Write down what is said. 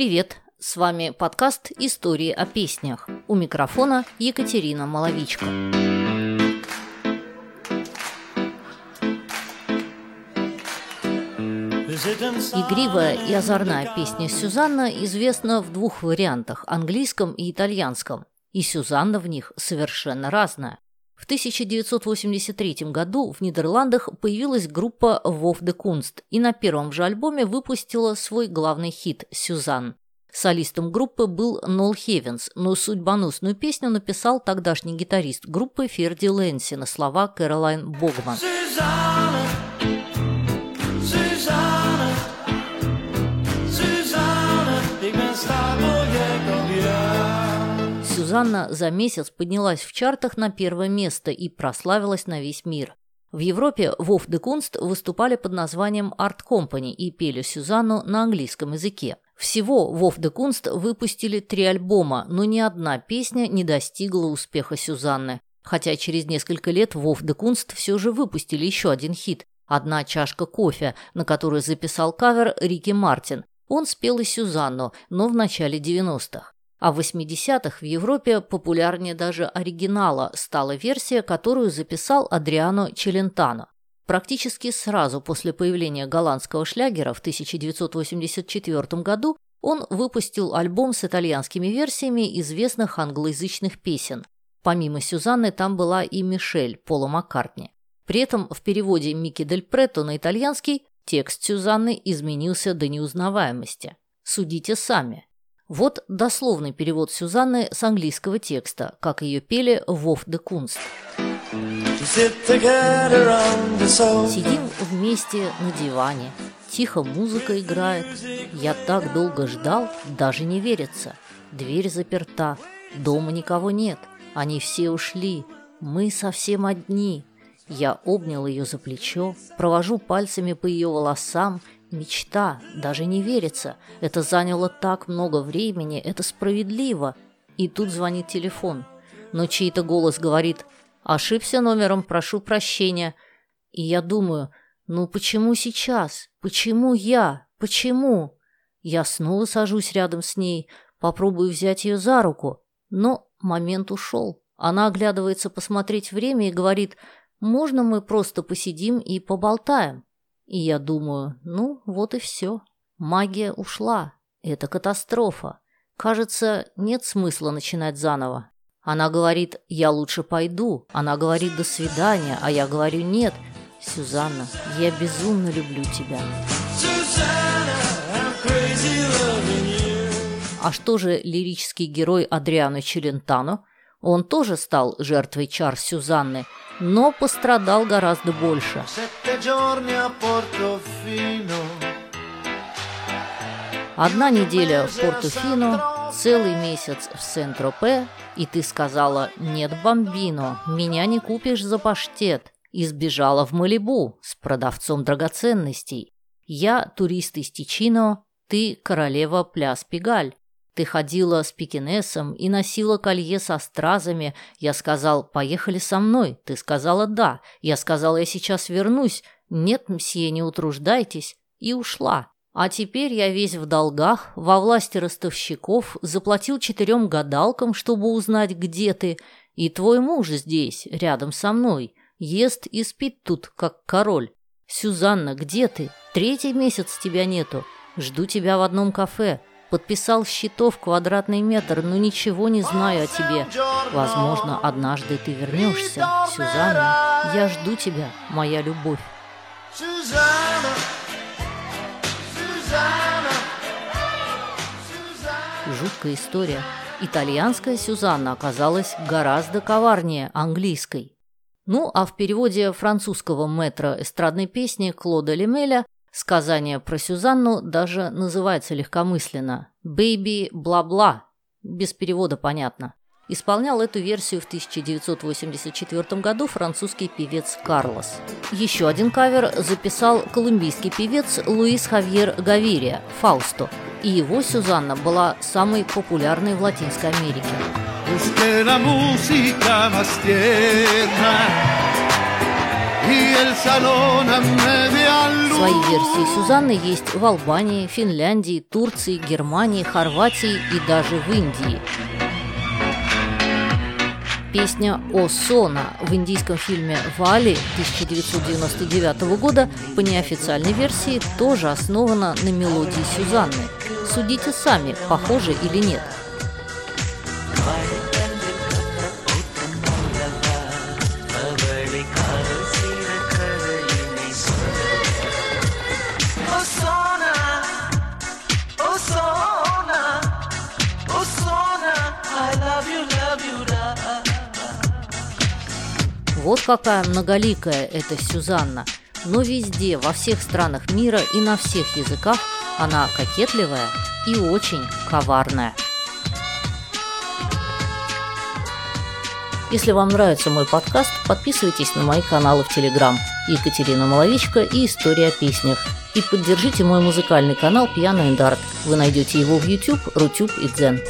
Привет! С вами подкаст «Истории о песнях». У микрофона Екатерина Маловичка. Игривая и озорная песня Сюзанна известна в двух вариантах – английском и итальянском. И Сюзанна в них совершенно разная. В 1983 году в Нидерландах появилась группа Вов де Кунст и на первом же альбоме выпустила свой главный хит «Сюзан». Солистом группы был Нол Хевенс, но судьбоносную песню написал тогдашний гитарист группы Ферди Лэнси на слова Кэролайн Богман. Сюзанна, Сюзанна, Сюзанна, Сюзанна за месяц поднялась в чартах на первое место и прославилась на весь мир. В Европе VOF de Kunst выступали под названием Art Company и пели Сюзанну на английском языке. Всего VOF de Kunst выпустили три альбома, но ни одна песня не достигла успеха Сюзанны. Хотя через несколько лет VOF de Kunst все же выпустили еще один хит «Одна чашка кофе», на которую записал кавер Рики Мартин. Он спел и Сюзанну, но в начале 90-х. А в 80-х в Европе популярнее даже оригинала стала версия, которую записал Адриано Челентано. Практически сразу после появления голландского шлягера в 1984 году он выпустил альбом с итальянскими версиями известных англоязычных песен. Помимо Сюзанны там была и Мишель Пола Маккартни. При этом в переводе Микки Дель Претто на итальянский текст Сюзанны изменился до неузнаваемости. Судите сами. Вот дословный перевод Сюзанны с английского текста, как ее пели Вов де Кунст. Сидим вместе на диване, тихо музыка играет. Я так долго ждал, даже не верится. Дверь заперта, дома никого нет, они все ушли, мы совсем одни. Я обнял ее за плечо, провожу пальцами по ее волосам Мечта, даже не верится. Это заняло так много времени, это справедливо. И тут звонит телефон. Но чей-то голос говорит «Ошибся номером, прошу прощения». И я думаю, ну почему сейчас? Почему я? Почему? Я снова сажусь рядом с ней, попробую взять ее за руку. Но момент ушел. Она оглядывается посмотреть время и говорит «Можно мы просто посидим и поболтаем?» И я думаю, ну, вот и все. Магия ушла. Это катастрофа. Кажется, нет смысла начинать заново. Она говорит, я лучше пойду. Она говорит, до свидания. А я говорю, нет. Сюзанна, я безумно люблю тебя. А что же лирический герой Адриано Челентано? Он тоже стал жертвой чар Сюзанны – но пострадал гораздо больше. Одна неделя в Портофино, целый месяц в Сент-Тропе, и ты сказала «Нет, бомбино, меня не купишь за паштет», и сбежала в Малибу с продавцом драгоценностей. Я турист из Тичино, ты королева пляс Пигаль. Ты ходила с пекинесом и носила колье со стразами. Я сказал, поехали со мной. Ты сказала, да. Я сказал, я сейчас вернусь. Нет, мсье, не утруждайтесь. И ушла. А теперь я весь в долгах, во власти ростовщиков, заплатил четырем гадалкам, чтобы узнать, где ты. И твой муж здесь, рядом со мной. Ест и спит тут, как король. Сюзанна, где ты? Третий месяц тебя нету. Жду тебя в одном кафе. Подписал счетов квадратный метр, но ничего не знаю о тебе. Возможно, однажды ты вернешься, Сюзанна. Я жду тебя, моя любовь. Жуткая история. Итальянская Сюзанна оказалась гораздо коварнее английской. Ну, а в переводе французского метра эстрадной песни Клода Лемеля Сказание про Сюзанну даже называется легкомысленно «Бэйби бла-бла», без перевода понятно. Исполнял эту версию в 1984 году французский певец Карлос. Еще один кавер записал колумбийский певец Луис Хавьер Гавирия «Фаусто», и его Сюзанна была самой популярной в Латинской Америке. Свои версии Сюзанны есть в Албании, Финляндии, Турции, Германии, Хорватии и даже в Индии. Песня «О Сона» в индийском фильме «Вали» 1999 года по неофициальной версии тоже основана на мелодии Сюзанны. Судите сами, похоже или нет – Вот какая многоликая эта Сюзанна. Но везде, во всех странах мира и на всех языках она кокетливая и очень коварная. Если вам нравится мой подкаст, подписывайтесь на мои каналы в Телеграм Екатерина Маловичка и История о. И поддержите мой музыкальный канал and Art. Вы найдете его в YouTube, Рутюб и Дзен.